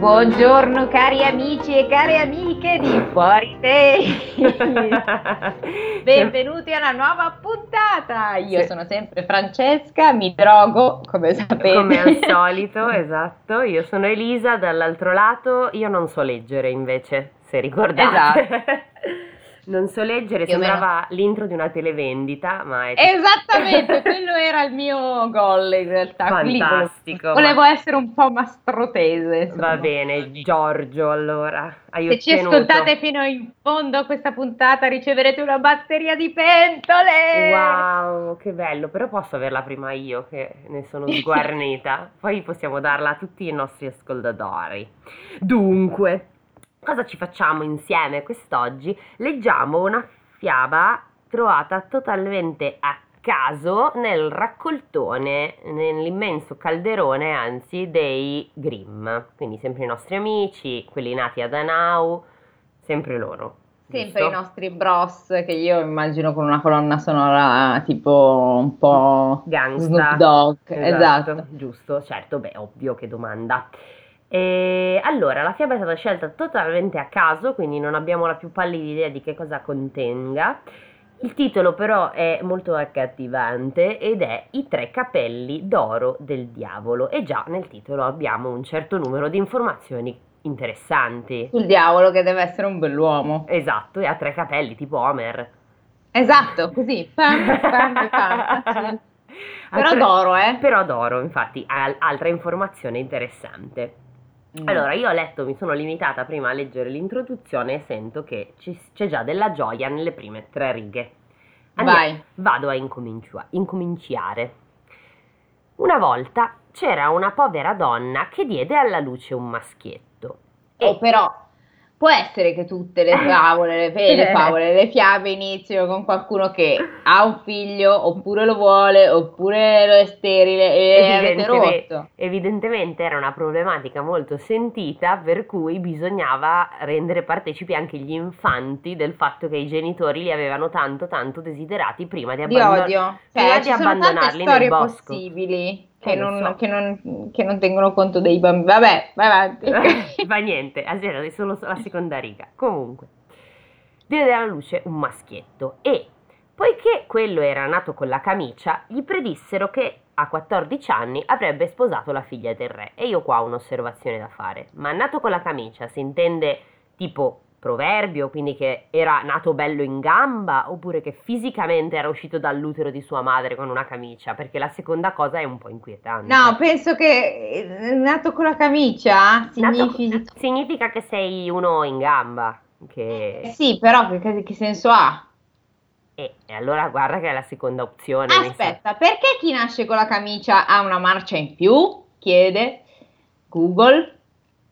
Buongiorno cari amici e care amiche di Fuori Te. Benvenuti a una nuova puntata. Io Sì. sono sempre Francesca, mi drogo, come sapete. Come al solito, esatto. Io sono Elisa, dall'altro lato io non so leggere invece, se ricordate. non so leggere, Più o meno. sembrava l'intro di una televendita, ma è Esattamente, quello era il mio gol in realtà. Lì volevo- fantastico. Volevo ma- essere un po' mastrotese. insomma. Va bene, Giorgio, allora. Hai Se ci ottenuto. ascoltate fino in fondo a questa puntata riceverete una batteria di pentole. Wow, che bello, però posso averla prima io che ne sono sguarnita, poi possiamo darla a tutti i nostri ascoltatori. Dunque, cosa ci facciamo insieme quest'oggi? Leggiamo una fiaba trovata totalmente a caso nel raccoltone, nell'immenso calderone, anzi, dei Grimm, quindi sempre i nostri amici, quelli nati ad Anau, sempre loro. Sempre giusto? i nostri bros che io immagino con una colonna sonora tipo un po' Gangsta. Snoop Dogg, esatto. Giusto, certo, beh, ovvio che domanda. E allora, la fiaba è stata scelta totalmente a caso, quindi non abbiamo la più pallida idea di che cosa contenga. Il titolo però è molto accattivante ed è I tre capelli d'oro del diavolo e già nel titolo abbiamo un certo numero di informazioni interessanti. Sul diavolo che deve essere un bell'uomo. Esatto, e ha tre capelli tipo Homer. Esatto, così. Pam, pam, pam. Però d'oro, eh. Però d'oro, infatti, al- altra informazione interessante. Mm. Allora, io ho letto, mi sono limitata prima a leggere l'introduzione e sento che ci- c'è già della gioia nelle prime tre righe. Andiamo- Vai. Vado a incominci- incominciare. Una volta c'era una povera donna che diede alla luce un maschietto. E Oh, però può essere che tutte le favole, le, le favole, le fiabe iniziano con qualcuno che ha un figlio, oppure lo vuole, oppure lo è sterile e avete rotto. Evidentemente era una problematica molto sentita per cui bisognava rendere partecipi anche gli infanti del fatto che i genitori li avevano tanto tanto desiderati prima di, Di abbandon- odio. prima Cioè, di ci sono tante abbandonarli nel bosco. possibili che, non, so. che, non, che non tengono conto dei bambini. Vabbè, vai avanti. Fa niente, ah, c'era solo la seconda riga. Comunque, diede alla luce un maschietto e, poiché quello era nato con la camicia, gli predissero che a 14 anni avrebbe sposato la figlia del re. E io qua ho un'osservazione da fare. Ma nato con la camicia si intende tipo proverbio, quindi che era nato bello in gamba, oppure che fisicamente era uscito dall'utero di sua madre con una camicia? Perché la seconda cosa è un po' inquietante. No, penso che eh, nato con la camicia Nato- significa... significa che sei uno in gamba. Che... Eh Sì, però che, che senso ha? E, allora guarda che è la seconda opzione. Aspetta, perché chi nasce con la camicia ha una marcia in più? Chiede Google.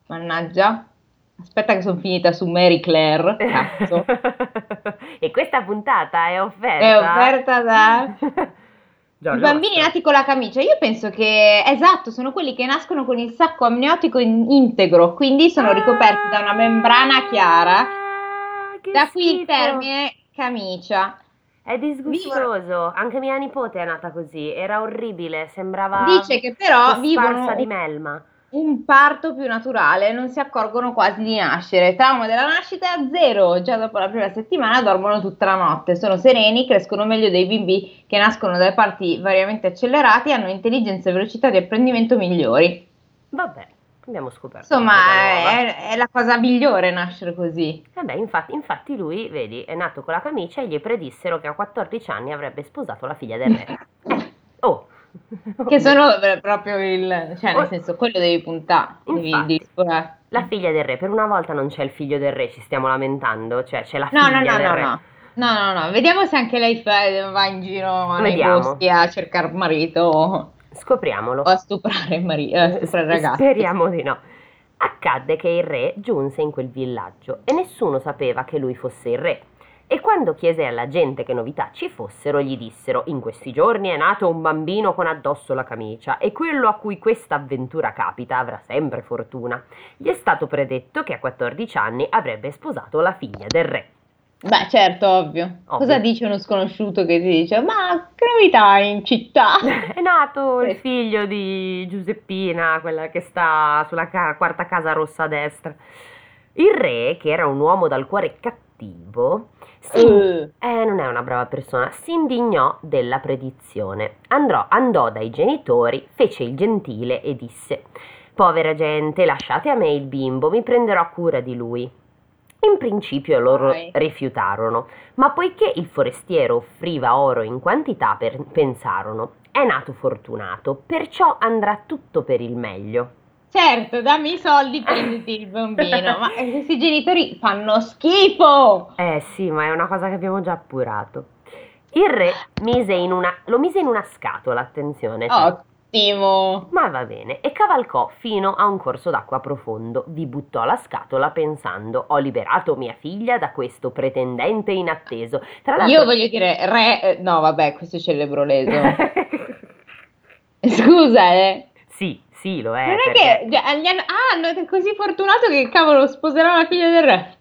Mannaggia. Aspetta che sono finita su Mary Claire. Cazzo. e questa puntata è offerta. È offerta da... I bambini nati con la camicia, io penso che esatto, sono quelli che nascono con il sacco amniotico in- integro, quindi sono ricoperti da una membrana chiara, Ah, che da qui il termine camicia. È disgustoso. Anche mia nipote è nata così. Era orribile. Sembrava. Dice che però vivono di melma. Un parto più naturale, non si accorgono quasi di nascere. Trauma della nascita a zero, già dopo la prima settimana dormono tutta la notte, sono sereni, crescono meglio dei bimbi che nascono dai parti variamente accelerati hanno intelligenza e velocità di apprendimento migliori. Vabbè, abbiamo scoperto. Insomma, è, è la cosa migliore nascere così. Vabbè, infatti, infatti lui, vedi, è nato con la camicia e gli predissero che a 14 anni avrebbe sposato la figlia del re. Eh, oh! Che sono proprio il, cioè Oh. nel senso, quello devi puntare, Infatti. devi. La figlia del re, per una volta non c'è il figlio del re, ci stiamo lamentando, cioè c'è la No, figlia no, no, del no, re. no. No, no, no, vediamo se anche lei fa- va in giro nei Vediamo. boschi a cercare marito Scopriamolo. o a stuprare il marito, a stuprare il ragazzo. Speriamo di no. Accadde che il re giunse in quel villaggio e nessuno sapeva che lui fosse il re. E quando chiese alla gente che novità ci fossero, gli dissero: In questi giorni è nato un bambino con addosso la camicia, e quello a cui questa avventura capita avrà sempre fortuna. Gli è stato predetto che a 14 anni avrebbe sposato la figlia del re. Beh, certo, ovvio. Ovvio. Cosa dice uno sconosciuto che ti dice, ma che novità in città? È nato il figlio di Giuseppina, quella che sta sulla ca- quarta casa rossa a destra. Il re, che era un uomo dal cuore cattivo, si Eh, Eh, non è una brava persona. Si indignò della predizione. Andrò, andò dai genitori, fece il gentile e disse: Povera gente, lasciate a me il bimbo, mi prenderò cura di lui. In principio loro Dai. rifiutarono, ma poiché il forestiero offriva oro in quantità, per- pensarono: È nato fortunato, perciò andrà tutto per il meglio. Certo, dammi i soldi, prenditi il bambino. Ma questi genitori fanno schifo! Eh sì, ma è una cosa che abbiamo già appurato. Il re mise in una, lo mise in una scatola, attenzione. Ottimo! Ma va bene, e cavalcò fino a un corso d'acqua profondo. Vi buttò la scatola pensando: Ho liberato mia figlia da questo pretendente inatteso. Tra l'altro, Io voglio dire, re... eh, No, vabbè, questo è celebroleso. Scusa, eh. sì, sì, lo è. Non è perché- che già- gli hanno, ah, hanno è così fortunato che cavolo sposerà la figlia del re.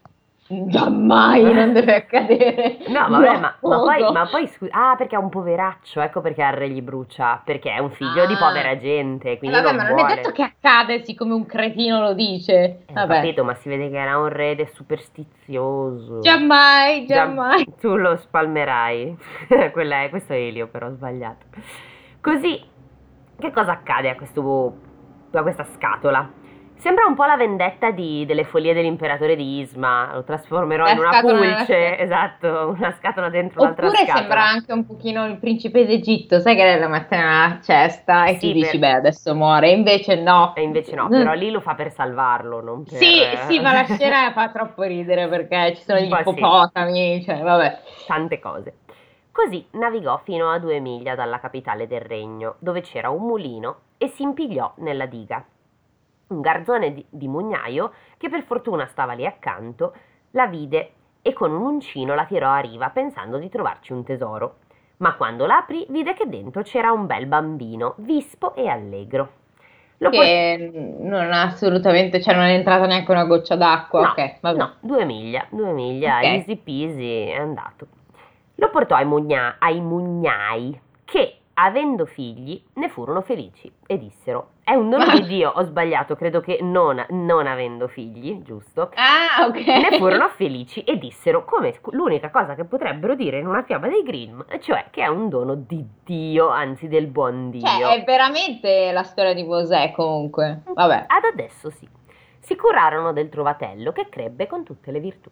Già mai non deve accadere. No, vabbè, Lo ma, ma poi, ma poi scusa, ah, perché è un poveraccio, ecco perché al re gli brucia, perché è un figlio di Ah. povera gente, quindi Vabbè, non ma non vuole. è detto che accade siccome un cretino lo dice. Eh, Vabbè. capito, ma si vede che era un re ed è superstizioso. Già mai, già, mai. Tu lo spalmerai. Quella è, questo è Elio, però ho sbagliato. Così, che cosa accade a, questo, a questa scatola? Sembra un po' la vendetta di- delle follie dell'imperatore di Isma. Lo trasformerò La in una pulce. Esatto, una scatola dentro l'altra Oppure scatola. sembra anche un pochino il principe d'Egitto, sai che lo mette nella cesta e Sì, dici, per- beh, adesso muore, invece no. E invece no, però lì lo fa per salvarlo, non per... Sì, sì, ma la scena fa troppo ridere perché ci sono gli po' sì. ippopotami, cioè, vabbè. tante cose. Così navigò fino a due miglia dalla capitale del regno, dove c'era un mulino, e si impigliò nella diga. Un garzone di, di mugnaio, che per fortuna stava lì accanto, la vide e con un uncino la tirò a riva pensando di trovarci un tesoro. Ma quando la aprì vide che dentro c'era un bel bambino, vispo e allegro. Lo Che non ha assolutamente, cioè non è entrata neanche una goccia d'acqua, No, ok, vabbè. No, due miglia, due miglia, Ok. easy peasy, è andato. Lo portò ai, mugna- ai mugnai avendo figli, ne furono felici e dissero: È un dono di Dio, ho sbagliato, credo che non, non avendo figli, giusto? Ah, ok. Ne furono felici e dissero come l'unica cosa che potrebbero dire in una fiaba dei Grimm, cioè che è un dono di Dio, anzi del buon Dio. Cioè, è veramente la storia di Mosè comunque. Vabbè. Ad adesso sì. Si curarono del trovatello che crebbe con tutte le virtù.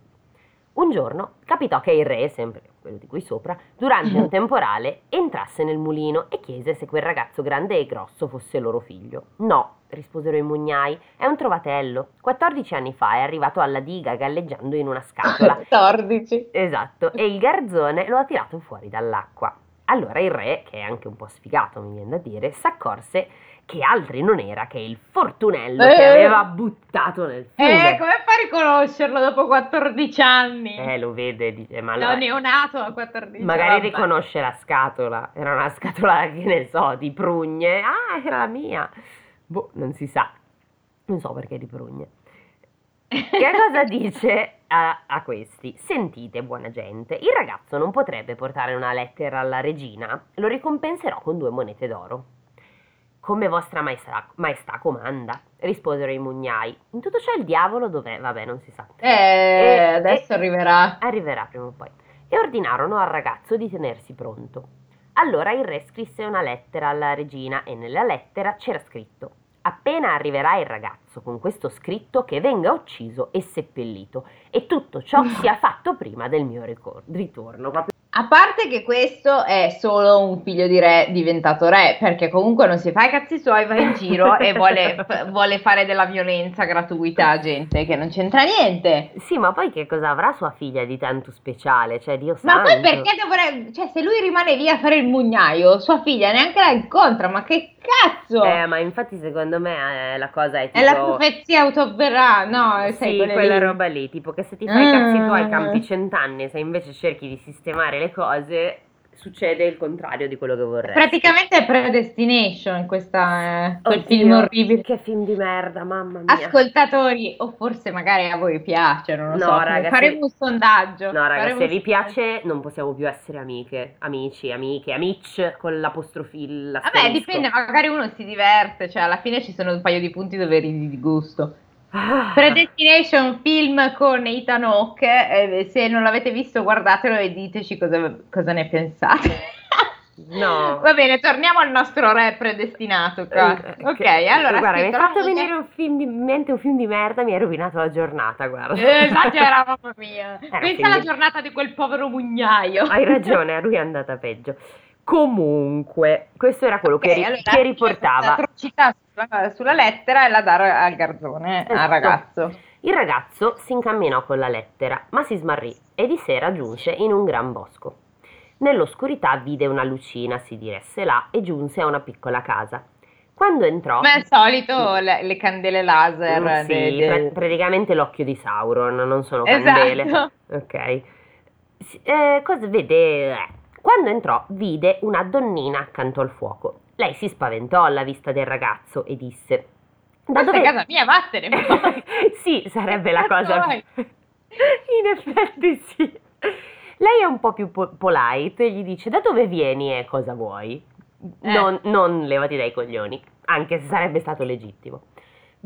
Un giorno capitò che il re, sempre quello di qui sopra, durante un temporale entrasse nel mulino e chiese se quel ragazzo grande e grosso fosse loro figlio. No, risposero i mugnai, è un trovatello. 14 anni fa è arrivato alla diga galleggiando in una scatola 14. Esatto, e il garzone lo ha tirato fuori dall'acqua. Allora il re, che è anche un po' sfigato, mi viene da dire, s'accorse che altri non era che il fortunello che Eh. aveva buttato nel fiume. Eh, come fa a riconoscerlo dopo 14 anni? Eh, lo vede, dice, ma allora- neonato a 14 anni. magari vabbè. riconosce la scatola. Era una scatola, che ne so, di prugne. Ah, era la mia. Boh, non si sa. Non so perché di prugne. Che cosa dice a, a questi? Sentite, buona gente, il ragazzo non potrebbe portare una lettera alla regina? Lo ricompenserò con due monete d'oro. Come vostra maestà, maestà comanda, risposero i mugnai. In tutto ciò il diavolo dov'è? Vabbè, non si sa. Eh, E- adesso e- arriverà. Arriverà prima o poi. E ordinarono al ragazzo di tenersi pronto. Allora il re scrisse una lettera alla regina e nella lettera c'era scritto: Appena arriverà il ragazzo con questo scritto che venga ucciso e seppellito e tutto ciò sia fatto prima del mio ricor- ritorno. A parte che questo è solo un figlio di re diventato re, perché comunque non si fa i cazzi suoi, va in giro e vuole, vuole fare della violenza gratuita a gente che non c'entra niente. Sì, ma poi che cosa avrà sua figlia di tanto speciale? Cioè, Dio Ma santo. poi perché dovrebbe, cioè se lui rimane lì a fare il mugnaio, sua figlia neanche la incontra, ma che cazzo? Eh, ma infatti secondo me eh, la cosa è tipo... È la profezia autoverrà, no? Sì, quella lì. roba lì, tipo che se ti fai i cazzi tuoi Mm. campi cent'anni, se invece cerchi di sistemare le cose, succede il contrario di quello che vorrei. Praticamente è Predestination questa, eh, quel Oddio, film orribile. Che film di merda, mamma mia. Ascoltatori, o forse magari a voi piace, non lo No, so, raga, faremo se- un sondaggio. No, raga, se vi piace non possiamo più essere amiche, amici, amiche, amici con l'apostrofil. Vabbè, dipende, magari uno si diverte, cioè alla fine ci sono un paio di punti dove ridi di gusto. Ah. Predestination, film con Ethan Hawke, eh, se non l'avete visto guardatelo e diteci cosa, cosa ne pensate. No. Va bene, torniamo al nostro re predestinato qua. Eh, Ok, che- allora guarda, mi hai fatto musica- venire un film di in mente un film di merda, mi hai rovinato la giornata, guarda. Eh, Esagera, mamma mia. Era Pensa alla giornata di quel povero mugnaio. Hai ragione, a lui è andata peggio. Comunque, questo era quello che, Ok, ri- allora, che riportava. L'atrocità sulla, sulla lettera e la dare al garzone, al Esatto. ragazzo. Il ragazzo si incamminò con la lettera, ma si smarrì e di sera giunse in un gran bosco. Nell'oscurità vide una lucina, si diresse là e giunse a una piccola casa. Quando entrò, Come al solito, le, le candele laser. Mm, sì, de- de- pra- praticamente l'occhio di Sauron, non sono Esatto. candele. Ok. Eh, cosa vede? Quando entrò, vide una donnina accanto al fuoco. Lei si spaventò alla vista del ragazzo e disse: Da Questa è casa mia, vattene. sì, sarebbe la cazzo cosa. In effetti, sì. Lei è un po' più po- polite e gli dice: Da dove vieni e cosa vuoi? Eh. Non, non levati dai coglioni, anche se sarebbe stato legittimo.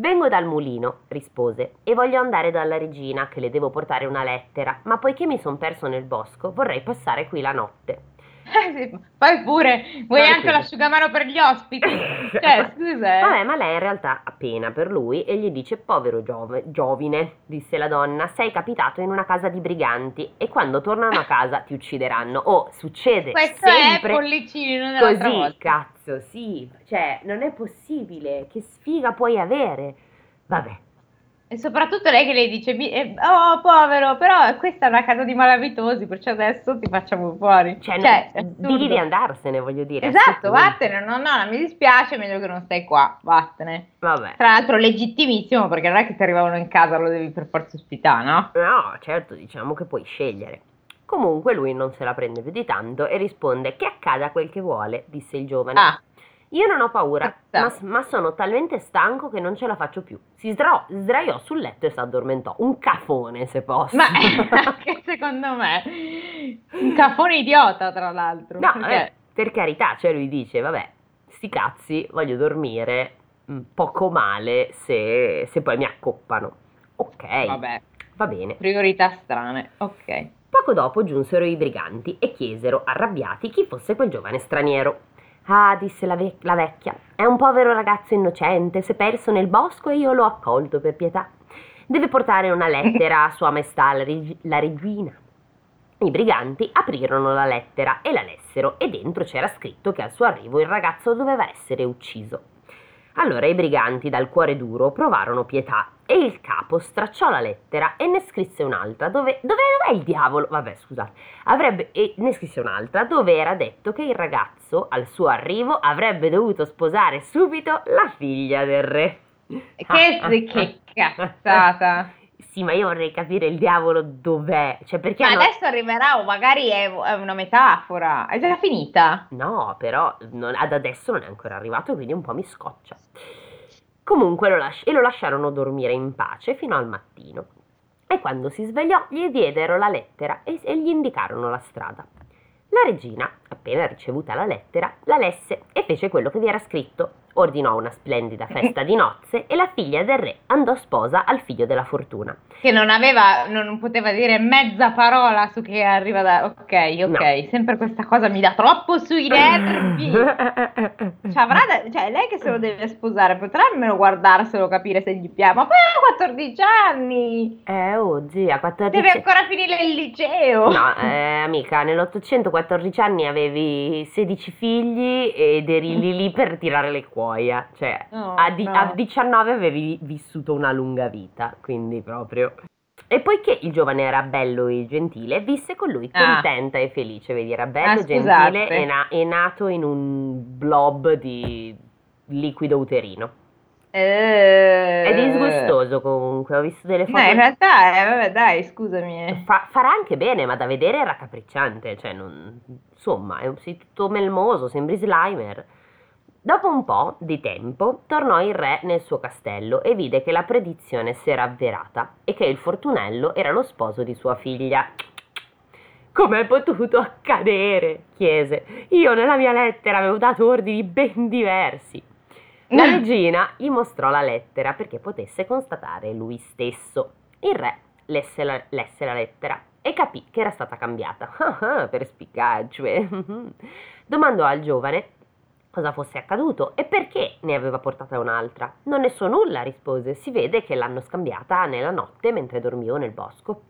Vengo dal mulino, rispose, e voglio andare dalla regina che le devo portare una lettera, ma poiché mi son perso nel bosco, vorrei passare qui la notte. Eh sì, Fai pure, vuoi Vai anche l'asciugamano per gli ospiti? Cioè, scusa. eh. Vabbè, ma lei in realtà ha pena per lui e gli dice: Povero giove- giovine, disse la donna, sei capitato in una casa di briganti e quando tornano a casa ti uccideranno. Oh, succede Questo sempre è Pollicino così, volta. cazzo, sì. Cioè, non è possibile. Che sfiga puoi avere? Vabbè. E soprattutto lei che le dice, "Mi- eh, oh povero, però questa è una casa di malavitosi, perciò adesso ti facciamo fuori. Cioè, Cioè, no, digli di andarsene, voglio dire. Esatto, vattene, no, no, no, mi dispiace, meglio che non stai qua, vattene. Vabbè. Tra l'altro legittimissimo perché non è che ti arrivavano in casa, lo devi per forza ospitare, no? No, certo, diciamo che puoi scegliere. Comunque lui non se la prende più di tanto e risponde che accada quel che vuole, disse il giovane. Ah, Io non ho paura, ma, Cazzo. ma sono talmente stanco che non ce la faccio più. Si sdra- sdraiò sul letto e si addormentò. Un cafone, se posso. ma anche secondo me, un cafone idiota tra l'altro. no, perché- eh, per carità, cioè lui dice, vabbè, sti cazzi, voglio dormire mm, poco male se, se poi mi accoppano. Ok, Vabbè, va bene. priorità strane, ok. Poco dopo giunsero i briganti e chiesero, arrabbiati, chi fosse quel giovane straniero. Ah, disse la, ve- la vecchia, è un povero ragazzo innocente, si è perso nel bosco e io l'ho accolto per pietà. Deve portare una lettera a Sua Maestà la, reg- la regina. I briganti aprirono la lettera e la lessero e dentro c'era scritto che al suo arrivo il ragazzo doveva essere ucciso. Allora i briganti dal cuore duro provarono pietà e il capo stracciò la lettera e ne scrisse un'altra dove, dove dov'è il diavolo? Vabbè, scusate. Avrebbe, e ne scrisse un'altra dove era detto che il ragazzo al suo arrivo avrebbe dovuto sposare subito la figlia del re. Che, che cazzata. Sì, ma io vorrei capire il diavolo dov'è. Cioè, perché Ma hanno- adesso arriverà o magari è, è una metafora. È già finita. No, però non- ad adesso non è ancora arrivato, quindi un po' mi scoccia. Comunque lo lasci- e lo lasciarono dormire in pace fino al mattino. E quando si svegliò gli diedero la lettera e, e gli indicarono la strada. La regina, appena ricevuta la lettera, la lesse e fece quello che vi era scritto. Ordinò una splendida festa di nozze e la figlia del re andò sposa al figlio della fortuna. Che non aveva, non poteva dire mezza parola su che arriva da... Ok, ok, No. sempre questa cosa mi dà troppo sui nervi. Cioè, da- cioè, lei che se lo deve sposare potrà almeno guardarselo, capire se gli piace. Ma poi ha 14 anni! Eh, oh, zia, 14 Deve ancora finire il liceo! No, eh, amica, nell'Ottocento 14 anni avevi 16 figli ed eri lì lì per tirare le cuoia. Cioè, No, a, di- no. a 19 avevi vissuto una lunga vita, quindi proprio. E poiché il giovane era bello e gentile, visse con lui Ah. contenta e felice. Vedi, era bello, Ah, gentile e, na- nato in un blob di liquido uterino. Eh... È disgustoso comunque, ho visto delle No, foto. in realtà, eh, vabbè, dai, scusami. eh. Fa- farà anche bene, ma da vedere è raccapricciante, cioè non... insomma, sei tutto melmoso, sembri Slimer. Dopo un po' di tempo tornò il re nel suo castello e vide che la predizione si era avverata e che il fortunello era lo sposo di sua figlia. Com'è potuto accadere? chiese. Io nella mia lettera avevo dato ordini ben diversi. La regina gli mostrò la lettera perché potesse constatare lui stesso. Il re lesse la, lesse la lettera e capì che era stata cambiata. Ah, perspicace. Domandò al giovane cosa fosse accaduto e perché ne aveva portata un'altra. Non ne so nulla, rispose. Si vede che l'hanno scambiata nella notte mentre dormivo nel bosco.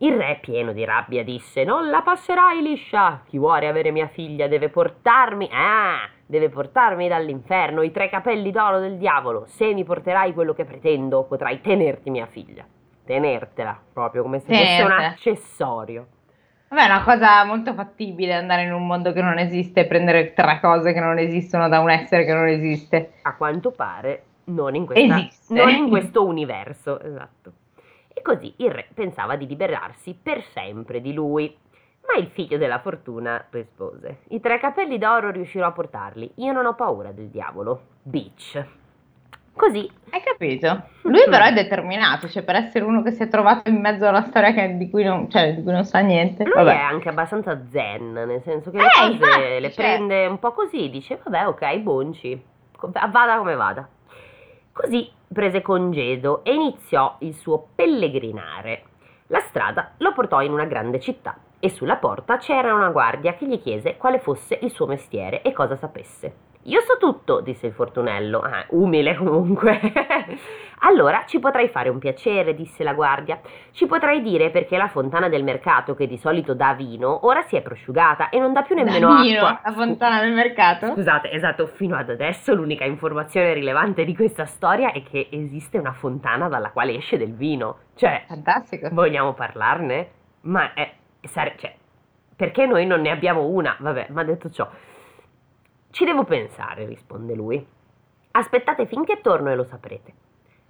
Il re, pieno di rabbia, disse: Non la passerai liscia. Chi vuole avere mia figlia deve portarmi. Ah, deve portarmi dall'inferno i tre capelli d'oro del diavolo. Se mi porterai quello che pretendo, potrai tenerti mia figlia. Tenertela, proprio come se fosse un accessorio. Vabbè, è una cosa molto fattibile andare in un mondo che non esiste e prendere tre cose che non esistono da un essere che non esiste. A quanto pare, non in, questa, non in questo universo, esatto. E così il re pensava di liberarsi per sempre di lui. Ma il figlio della fortuna rispose: I tre capelli d'oro riuscirò a portarli. Io non ho paura del diavolo. Bitch. Così. Hai capito? Lui però è determinato, cioè per essere uno che si è trovato in mezzo a una storia che, di, cui non, cioè, di, cui non, sa niente. Lui vabbè. è anche abbastanza zen, nel senso che le eh, cose infatti, le cioè... prende un po' così, dice vabbè ok, bonci, vada come vada. Così prese congedo e iniziò il suo pellegrinare. La strada lo portò in una grande città e sulla porta c'era una guardia che gli chiese quale fosse il suo mestiere e cosa sapesse. Io so tutto, disse il fortunello, ah, umile comunque. allora ci potrai fare un piacere, disse la guardia. Ci potrai dire perché la fontana del mercato, che di solito dà vino, ora si è prosciugata e non dà più nemmeno da vino, acqua. La fontana del mercato? Scusate, esatto, fino ad adesso l'unica informazione rilevante di questa storia è che esiste una fontana dalla quale esce del vino. Cioè, fantastico. Vogliamo parlarne? Ma è. Sare, cioè, perché noi non ne abbiamo una? Vabbè, ma detto ciò. Ci devo pensare, risponde lui. Aspettate finché torno e lo saprete.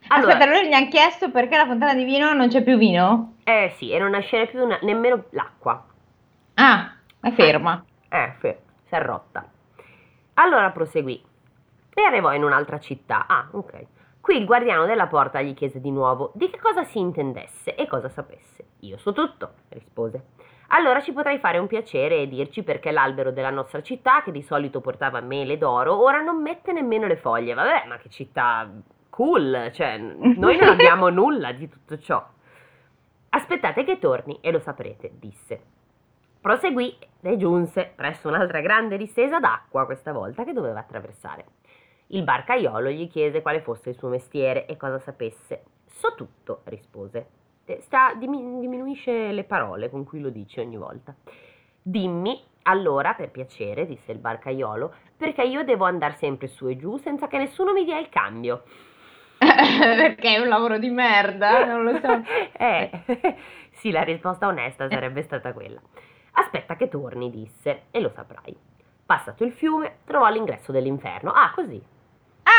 Allora, Aspetta, lui gli ha chiesto perché la fontana di vino non c'è più vino? Eh sì, e non esce più una, nemmeno l'acqua. Ah, è ferma. Eh, eh fer- si è rotta. Allora proseguì e arrivò in un'altra città. Ah, ok. Qui il guardiano della porta gli chiese di nuovo di che cosa si intendesse e cosa sapesse. Io so tutto, rispose. Allora ci potrai fare un piacere e dirci perché l'albero della nostra città, che di solito portava mele d'oro, ora non mette nemmeno le foglie. Vabbè, ma che città cool, cioè noi non abbiamo nulla di tutto ciò. Aspettate che torni e lo saprete, disse. Proseguì e giunse presso un'altra grande distesa d'acqua, questa volta che doveva attraversare. Il barcaiolo gli chiese quale fosse il suo mestiere e cosa sapesse. So tutto, rispose. Sta, diminuisce le parole con cui lo dice ogni volta. Dimmi, allora, per piacere, disse il barcaiolo, perché io devo andare sempre su e giù senza che nessuno mi dia il cambio. perché è un lavoro di merda, non lo so. eh, sì, la risposta onesta sarebbe stata quella. Aspetta che torni, disse, e lo saprai. Passato il fiume, trovò l'ingresso dell'inferno. Ah, così,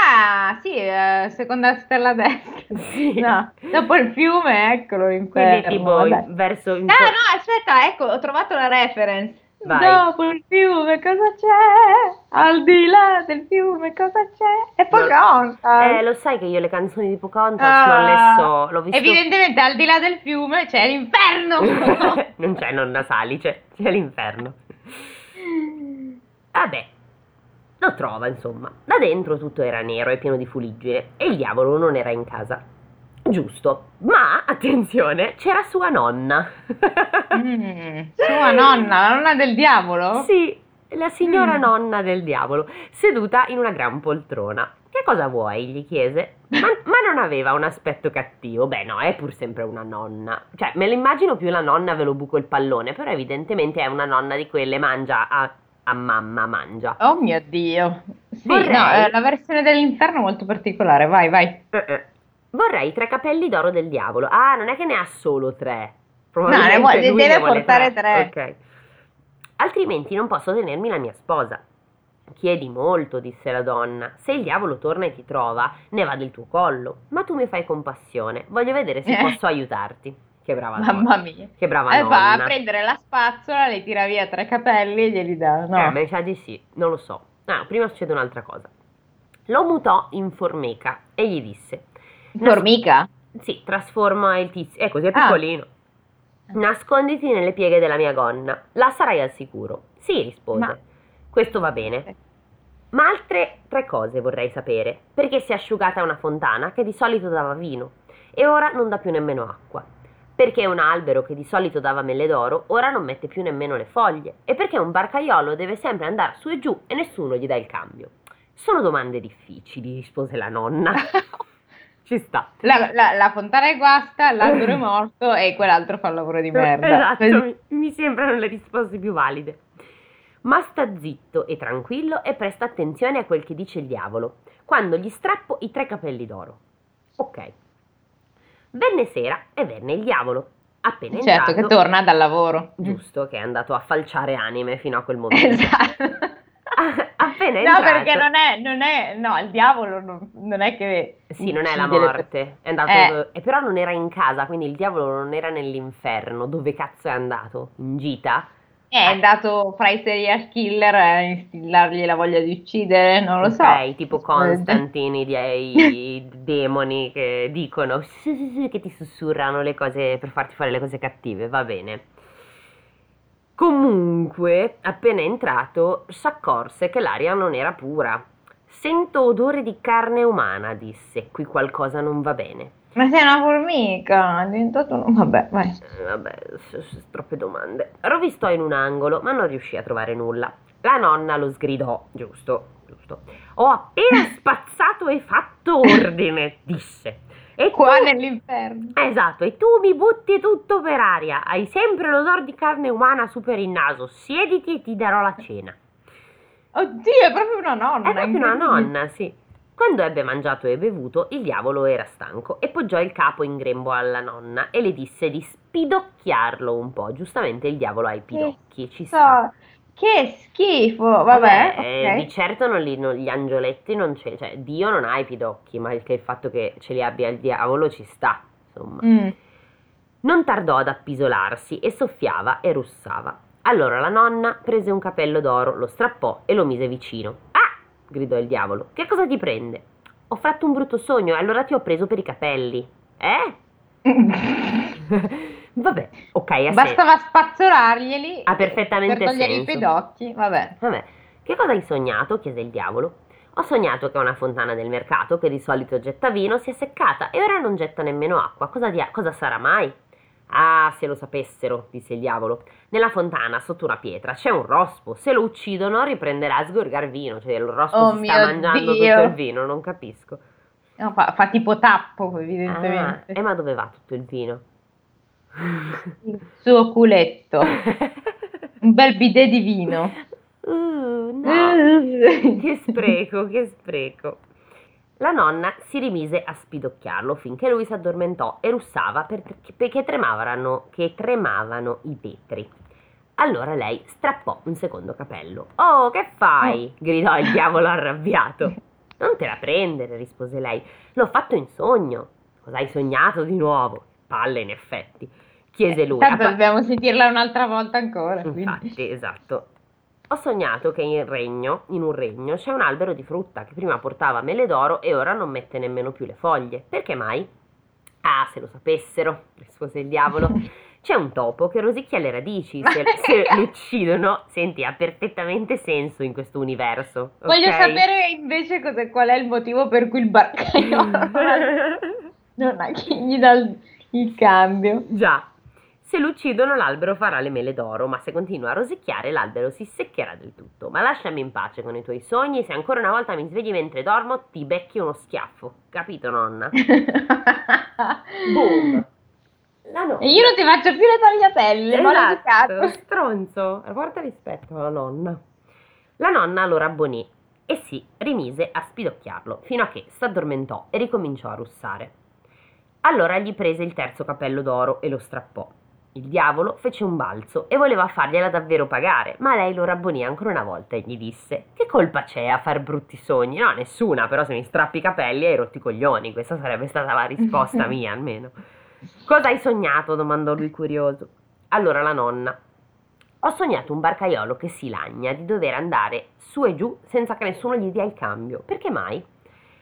Ah, sì, eh, seconda stella destra. Sì. No, dopo il fiume, eccolo in Quindi tipo verso... In ah, no, aspetta, ecco, ho trovato la reference. Vai. Dopo il fiume cosa c'è? Al di là del fiume cosa c'è? E Pocahontas. Eh, lo sai che io le canzoni di Pocahontas ah, non le so. L'ho visto... Evidentemente al di là del fiume c'è l'inferno. non c'è nonna Salice, c'è l'inferno. Vabbè, lo trova, insomma. Da dentro tutto era nero e pieno di fuliggine e il diavolo non era in casa. Giusto, ma attenzione, c'era sua nonna. mm, sua nonna, la nonna del diavolo? Sì, la signora mm. nonna del diavolo, seduta in una gran poltrona. Che cosa vuoi? gli chiese. Ma, ma, non aveva un aspetto cattivo. Beh, no, è pur sempre una nonna. Cioè, me l'immagino più la nonna ve lo buco il pallone, però evidentemente è una nonna di quelle mangia a a mamma mangia. Oh mio Dio. Sì, Vorrei... no, è la versione dell'inferno molto particolare, vai, vai. Uh-uh. Vorrei tre capelli d'oro del diavolo. Ah, non è che ne ha solo tre. No, ne deve portare tre. tre. Ok. Altrimenti non posso tenermi la mia sposa. Chiedi molto, disse la donna. Se il diavolo torna e ti trova, ne va del tuo collo. Ma tu mi fai compassione. Voglio vedere se eh. posso aiutarti. Che brava Mamma mia. Che brava E nonna. va a prendere la spazzola, le tira via tre capelli e glieli dà. No. Eh, beh, sa di sì, non lo so. No, prima succede un'altra cosa. Lo mutò in formica e gli disse: Formica? Sì, trasforma il tizio. È così, è Ah. piccolino. Nasconditi nelle pieghe della mia gonna. Là sarai al sicuro. Sì, rispose. Ma- Questo va bene. Ma altre tre cose vorrei sapere. Perché si è asciugata una fontana che di solito dava vino e ora non dà più nemmeno acqua? Perché un albero che di solito dava mele d'oro ora non mette più nemmeno le foglie? E perché un barcaiolo deve sempre andare su e giù e nessuno gli dà il cambio? Sono domande difficili, rispose la nonna. Ci sta. La, la- la fontana è guasta, l'albero è morto e quell'altro fa il lavoro di merda. Esatto, mi, mi sembrano le risposte più valide. Ma sta zitto e tranquillo e presta attenzione a quel che dice il diavolo, quando gli strappo i tre capelli d'oro. Ok. Venne sera e venne il diavolo. Appena Certo, entrato, che torna dal lavoro. giusto, che è andato a falciare anime fino a quel momento. Esatto. Appena No, entrato, perché non è, non è, no, il diavolo non, non è che... Sì, non è la morte, è andato, Eh. e però non era in casa, quindi il diavolo non era nell'inferno. Dove cazzo è andato? In gita? È andato fra i serial killer a instillargli la voglia di uccidere, non lo so. Ok, tipo Constantini, di, i demoni che dicono, sì, sì, sì, che ti sussurrano le cose per farti fare le cose cattive, va bene. Comunque, appena entrato, s'accorse che l'aria non era pura. Sento odore di carne umana, disse. Qui qualcosa non va bene. Ma sei una formica, è diventato un... Vabbè, vai. Eh, Vabbè, troppe domande. Rovistò in un angolo, ma non riuscì a trovare nulla. La nonna lo sgridò, giusto, giusto. Ho appena spazzato e fatto ordine, disse. E Qua tu- nell'inferno. Esatto, e tu mi butti tutto per aria. Hai sempre l'odore di carne umana su per il naso. Siediti e ti darò la cena. Oddio, è proprio una nonna. È proprio una nonna, sì. Quando ebbe mangiato e bevuto, il diavolo era stanco e poggiò il capo in grembo alla nonna e le disse di spidocchiarlo un po'. Giustamente il diavolo ha i pidocchi, ci sta. Che schifo, vabbè. eh, ok. di certo non li- non- gli angioletti non c'è, cioè Dio non ha i pidocchi, ma il, il fatto che ce li abbia il diavolo ci sta, insomma. Mm. Non tardò ad appisolarsi e soffiava e russava. Allora la nonna prese un capello d'oro, lo strappò e lo mise vicino. Gridò il diavolo. Che cosa ti prende? Ho fatto un brutto sogno e allora ti ho preso per i capelli. Eh? Vabbè, ok, senso. Bastava spazzolarglieli Ha perfettamente per togliere i senso. pedocchi, vabbè. Vabbè, che cosa hai sognato? chiese il diavolo. Ho sognato che una fontana del mercato, che di solito getta vino, si è seccata e ora non getta nemmeno acqua. Cosa, dia- cosa sarà mai? Ah, se lo sapessero, disse il diavolo. Nella fontana, sotto una pietra, c'è un rospo. Se lo uccidono, riprenderà a sgorgar vino. Cioè, il rospo Oh si sta mangiando Dio. tutto il vino, non capisco. No, fa, fa tipo tappo, Ah, evidentemente. e ma dove va tutto il vino? Il suo culetto. Un bel bidet di vino. Uh, no. Che spreco, che spreco. La nonna si rimise a spidocchiarlo finché lui si addormentò e russava per- perché tremavano, che tremavano i vetri. Allora lei strappò un secondo capello. Oh, che fai? gridò il diavolo arrabbiato. Non te la prendere, rispose lei. L'ho fatto in sogno. Cosa hai sognato di nuovo? Palle, in effetti. Chiese lui. Tanto "Ah, dobbiamo sentirla un'altra volta ancora. quindi. Infatti, esatto. Ho sognato che in regno, in un regno, c'è un albero di frutta che prima portava mele d'oro e ora non mette nemmeno più le foglie. Perché mai? Ah, se lo sapessero, rispose il diavolo. C'è un topo che rosicchia le radici. Se, se lo uccidono, senti, ha perfettamente senso in questo universo. Voglio ok? sapere invece cos'è- qual è il motivo per cui il barcaiolo non ha chi gli dà il cambio. Già. Se lo uccidono l'albero farà le mele d'oro, ma se continua a rosicchiare l'albero si seccherà del tutto. Ma lasciami in pace con i tuoi sogni, se ancora una volta mi svegli mentre dormo ti becchi uno schiaffo. Capito nonna? Boom! La nonna. E io non ti faccio più le tagliatelle, Esatto, stronzo. Porta rispetto alla nonna. La nonna lo rabbonì e si rimise a spidocchiarlo fino a che s'addormentò e ricominciò a russare. Allora gli prese il terzo capello d'oro e lo strappò. Il diavolo fece un balzo e voleva fargliela davvero pagare, ma lei lo rabbonì ancora una volta e gli disse: Che colpa c'è a far brutti sogni? No, nessuna, però se mi strappi i capelli hai rotti i coglioni. Questa sarebbe stata la risposta mia, almeno. Cosa hai sognato? domandò lui curioso. Allora la nonna. Ho sognato un barcaiolo che si lagna di dover andare su e giù senza che nessuno gli dia il cambio. Perché mai?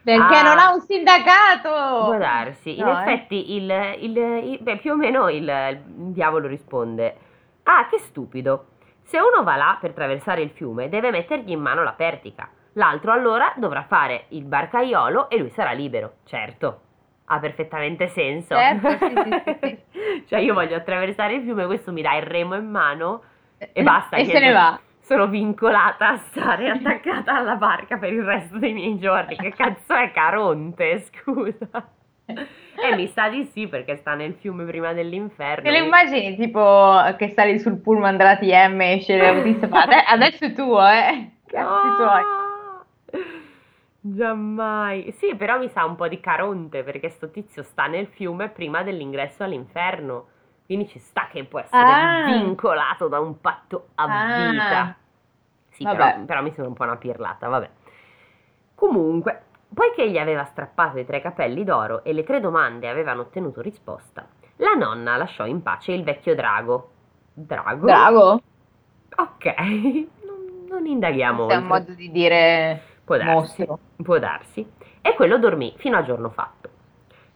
Perché Ah. non ha un sindacato! Può darsi. In No, eh. effetti, il, il- il- beh, più o meno il, diavolo risponde: Ah, che stupido. Se uno va là per attraversare il fiume, deve mettergli in mano la pertica. L'altro allora dovrà fare il barcaiolo e lui sarà libero. Certo, ha perfettamente senso. Certo, sì, sì, sì, cioè, io voglio attraversare il fiume, questo mi dà il remo in mano e basta. E se ne va. Sono vincolata a stare attaccata alla barca per il resto dei miei giorni. Che cazzo è Caronte, scusa? E mi sa di sì perché sta nel fiume prima dell'inferno. Te lo immagini tipo che sali sul pullman della TM e esce l'autista fa "Ade- adesso è tuo, eh? Cazzi tuoi. No! Giammai. Sì, però mi sa un po' di Caronte perché sto tizio sta nel fiume prima dell'ingresso all'inferno. Quindi ci sta che può essere Ah. vincolato da un patto a Ah. vita. Sì, però, però mi sembra un po' una pirlata, vabbè. Comunque, poiché gli aveva strappato i tre capelli d'oro e le tre domande avevano ottenuto risposta, la nonna lasciò in pace il vecchio drago. Drago? Bravo. Ok, non, non indaghiamo Questo è un modo di dire Può darsi, mostro. può darsi. E quello dormì fino a giorno fatto.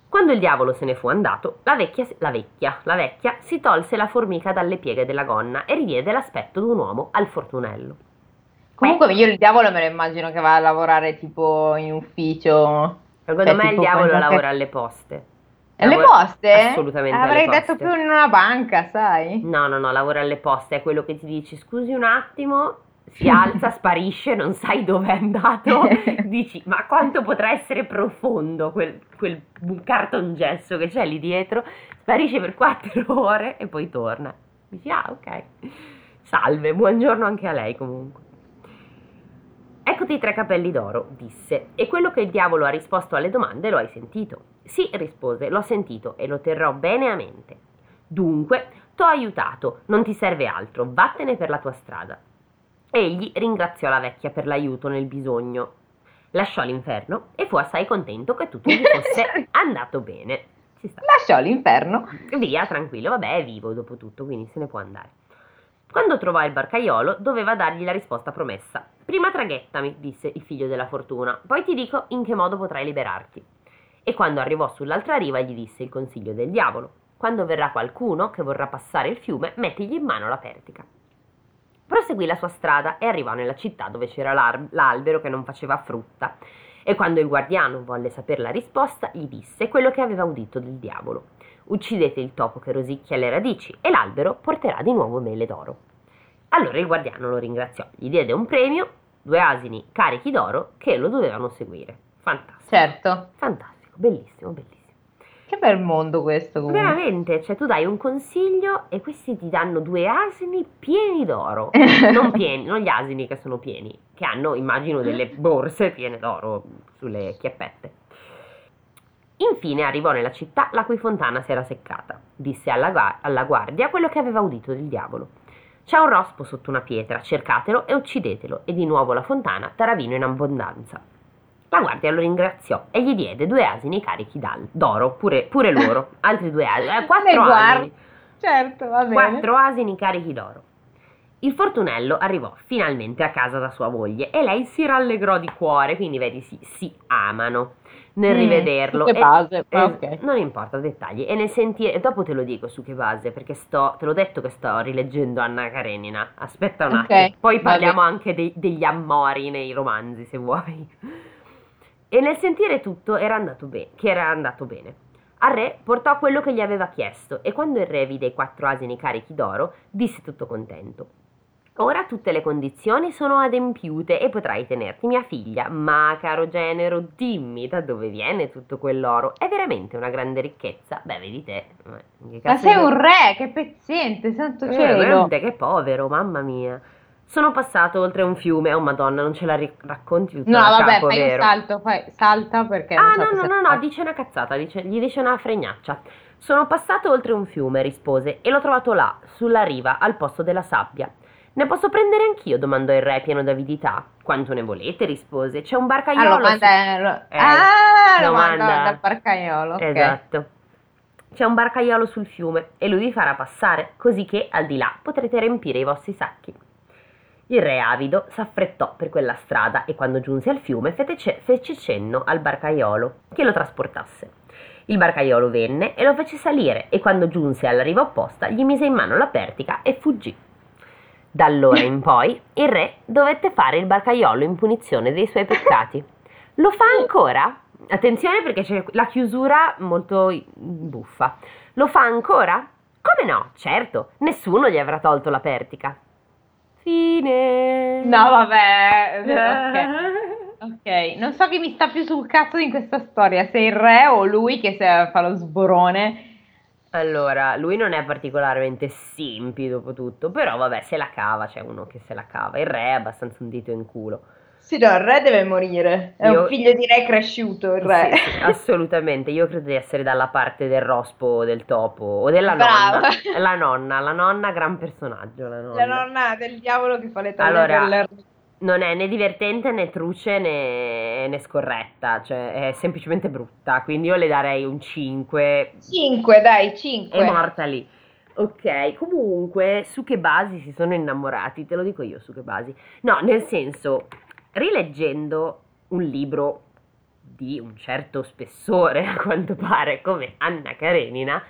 Quando il diavolo se ne fu andato, la vecchia, la vecchia, la vecchia si tolse la formica dalle pieghe della gonna e ridiede l'aspetto d'un uomo al fortunello. Comunque io il diavolo me lo immagino che va a lavorare tipo in ufficio. Secondo Cioè, me il diavolo lavora alle poste. Alle Lavora- poste? Assolutamente Avrei alle detto più in una banca, sai? No, no, no, lavora alle poste, è quello che ti dici, scusi un attimo, si alza, sparisce, non sai dove è andato, dici, ma quanto potrà essere profondo quel, quel cartongesso che c'è lì dietro, sparisce per quattro ore e poi torna. Dici, ah, ok, salve, buongiorno anche a lei comunque. Eccoti i tre capelli d'oro, disse, e quello che il diavolo ha risposto alle domande lo hai sentito. Sì, rispose, l'ho sentito e lo terrò bene a mente. Dunque, t'ho aiutato, non ti serve altro, vattene per la tua strada. Egli ringraziò la vecchia per l'aiuto nel bisogno, lasciò l'inferno e fu assai contento che tutto gli fosse andato bene. Lasciò l'inferno. Via, tranquillo, vabbè, è vivo dopo tutto, quindi se ne può andare. Quando trovò il barcaiolo, doveva dargli la risposta promessa. Prima traghettami, disse il figlio della fortuna, poi ti dico in che modo potrai liberarti. E quando arrivò sull'altra riva gli disse il consiglio del diavolo. Quando verrà qualcuno che vorrà passare il fiume, mettigli in mano la pertica. Proseguì la sua strada e arrivò nella città dove c'era l'albero che non faceva frutta. E quando il guardiano volle sapere la risposta, gli disse quello che aveva udito del diavolo. Uccidete il topo che rosicchia le radici e l'albero porterà di nuovo mele d'oro. Allora il guardiano lo ringraziò, gli diede un premio, due asini carichi d'oro che lo dovevano seguire. Fantastico. Certo. Fantastico, bellissimo, bellissimo. Bel mondo questo comunque. Veramente, cioè tu dai un consiglio e questi ti danno due asini pieni d'oro. non pieni, non gli asini che sono pieni, che hanno, immagino, delle borse piene d'oro sulle chiappette. Infine arrivò nella città la cui fontana si era seccata. Disse alla, gua- alla guardia quello che aveva udito del diavolo. C'è un rospo sotto una pietra, cercatelo e uccidetelo, e di nuovo la fontana darà vino in abbondanza. La guardia lo ringraziò e gli diede due asini carichi d'oro, pure, pure loro, altri due asini, eh, quattro asini. Certo, va bene. Quattro asini carichi d'oro. Il fortunello arrivò finalmente a casa da sua moglie e lei si rallegrò di cuore, quindi vedi, si, si amano nel Mm, rivederlo. su che base? e- Ah, ok. Non importa, dettagli. E nel sentire, dopo te lo dico su che base, perché sto, te l'ho detto che sto rileggendo Anna Karenina. Aspetta un Ok, attimo, poi parliamo anche dei- degli ammori nei romanzi, se vuoi. E nel sentire tutto era andato bene, che era andato bene. Al re portò quello che gli aveva chiesto e quando il re vide i quattro asini carichi d'oro, disse tutto contento. Ora tutte le condizioni sono adempiute e potrai tenerti mia figlia, ma caro genero, dimmi da dove viene tutto quell'oro? È veramente una grande ricchezza? Beh, vedi te. ma sei un re, che pezzente, santo Eh, cielo. veramente, che povero, mamma mia. Sono passato oltre un fiume, oh madonna, non ce la ri- racconti tutta No, vabbè, capo, fai un vero? salto, fai, salta perché Ah, no, no, no, no, dice una cazzata, dice- gli dice una fregnaccia. Sono passato oltre un fiume, rispose, e l'ho trovato là, sulla riva, al posto della sabbia. Ne posso prendere anch'io? domandò il re pieno d'avidità. Quanto ne volete? rispose. C'è un Ah, barcaiolo. lo su- manda, lo- Eh, ah, lo lo manda dal barcaiolo, ok. Esatto. c'è un barcaiolo sul fiume e lui vi farà passare, così che al di là potrete riempire i vostri sacchi. Il re avido s'affrettò per quella strada e quando giunse al fiume fece cenno al barcaiolo che lo trasportasse. Il barcaiolo venne e lo fece salire e quando giunse alla riva opposta gli mise in mano la pertica e fuggì. Da allora in poi il re dovette fare il barcaiolo in punizione dei suoi peccati. Lo fa ancora? Attenzione perché c'è la chiusura molto buffa. Lo fa ancora? Come no? Certo, nessuno gli avrà tolto la pertica. Fine. No, vabbè. Ok. ok, non so chi mi sta più sul cazzo in questa storia, se il re o lui che fa lo sborone. Allora, lui non è particolarmente simpi dopo tutto, però vabbè, se la cava, c'è uno che se la cava. Il re è abbastanza un dito in culo. Sì, no, il re deve morire. È Io... un figlio di re cresciuto, il re. Sì, sì, assolutamente. Io credo di essere dalla parte del rospo, del topo o della Brava. nonna. La nonna, la nonna, gran personaggio. La nonna, la nonna del diavolo che fa le taglie allora, non è né divertente né truce né, né, scorretta, cioè è semplicemente brutta. Quindi io le darei un 5. 5, dai, 5. È morta lì. Ok, comunque, su che basi si sono innamorati? Te lo dico io su che basi. No, nel senso, rileggendo un libro di un certo spessore, a quanto pare, come Anna Karenina,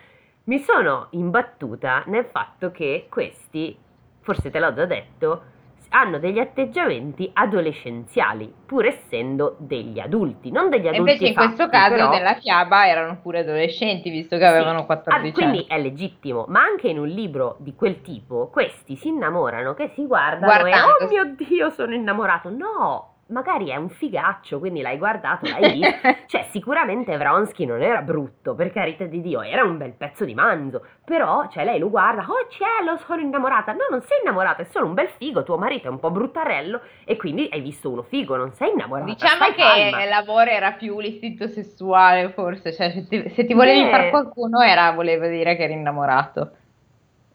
mi sono imbattuta nel fatto che questi, forse te l'ho già detto, hanno degli atteggiamenti adolescenziali, pur essendo degli adulti, non degli adulti. E invece in fatti, questo caso però... nella fiaba erano pure adolescenti, visto che avevano 14 ah, anni. Quindi è legittimo, ma anche in un libro di quel tipo, questi si innamorano, che si guardano Guardando. e oh mio Dio, sono innamorato. No, magari è un figaccio, quindi l'hai guardato, l'hai visto. cioè, sicuramente Vronsky non era brutto, per carità di Dio, era un bel pezzo di manzo. Però, cioè, lei lo guarda, oh cielo, sono innamorata. No, non sei innamorata, è solo un bel figo, tuo marito è un po' bruttarello e quindi hai visto uno figo, non sei innamorata. Diciamo che calma. l'amore era più l'istinto sessuale, forse, cioè se ti, se ti volevi Beh. fare qualcuno era, voleva dire che eri innamorato.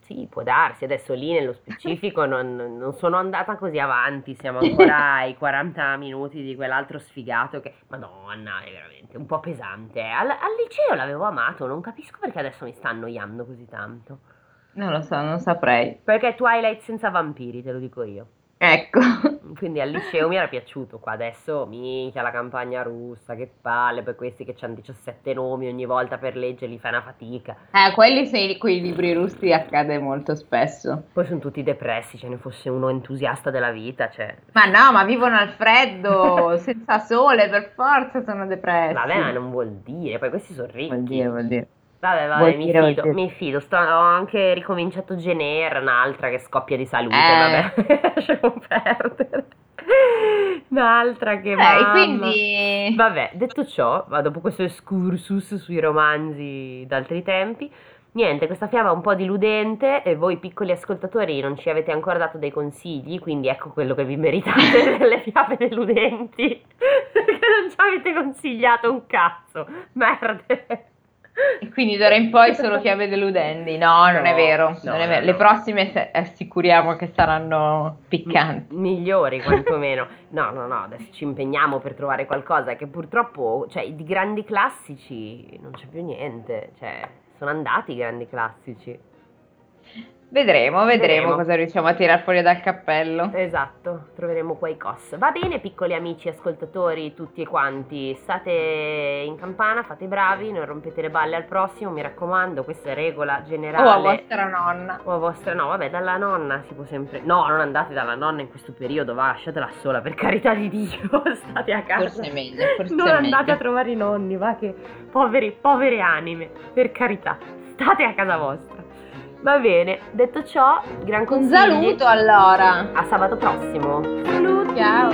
Sì, può darsi, adesso lì nello specifico non, non, sono andata così avanti, siamo ancora ai 40 minuti di quell'altro sfigato che, madonna, è veramente un po' pesante. Al, al liceo l'avevo amato, non capisco perché adesso mi sta annoiando così tanto. Non lo so, non saprei. Perché Twilight senza vampiri, te lo dico io. Ecco. Quindi al liceo mi era piaciuto, qua adesso minchia la campagna russa, che palle, poi questi che hanno 17 nomi ogni volta per leggerli fa una fatica. Eh, quelli sei quei libri russi accade molto spesso. Poi sono tutti depressi, ce ne fosse uno entusiasta della vita, cioè... Ma no, ma vivono al freddo, senza sole, per forza sono depressi. Vabbè, ma non vuol dire, poi questi sono ricchi. Vuol dire, vuol dire. Vabbè, vabbè, mi fido, mi fido. Sto, ho anche ricominciato Gener, un'altra che scoppia di salute, eh. vabbè, lasciamo perdere. Un'altra che va. quindi... Vabbè, detto ciò, dopo questo excursus sui romanzi d'altri tempi, niente, questa fiaba è un po' diludente e voi piccoli ascoltatori non ci avete ancora dato dei consigli, quindi ecco quello che vi meritate delle fiabe deludenti, perché non ci avete consigliato un cazzo, merde. E quindi d'ora in poi solo chiave deludenti. No, non no, è vero. No, non è vero. No, Le prossime assicuriamo che saranno piccanti. M- migliori quantomeno. no, no, no, adesso ci impegniamo per trovare qualcosa che purtroppo, cioè, di grandi classici non c'è più niente. Cioè, sono andati i grandi classici. Vedremo, vedremo, vedremo, cosa riusciamo a tirar fuori dal cappello. Esatto, troveremo qualcosa. Va bene, piccoli amici ascoltatori, tutti quanti, state in campana, fate bravi, non rompete le balle al prossimo, mi raccomando, questa è regola generale. O a vostra nonna. O a vostra, no, vabbè, dalla nonna si può sempre... No, non andate dalla nonna in questo periodo, va, lasciatela sola, per carità di Dio, state a casa. Forse è meglio, forse Non andate meglio. a trovare i nonni, va, che poveri, povere anime, per carità, state a casa vostra. Va bene, detto ciò, gran consiglio. Un saluto allora. A sabato prossimo. Saluti. Ciao.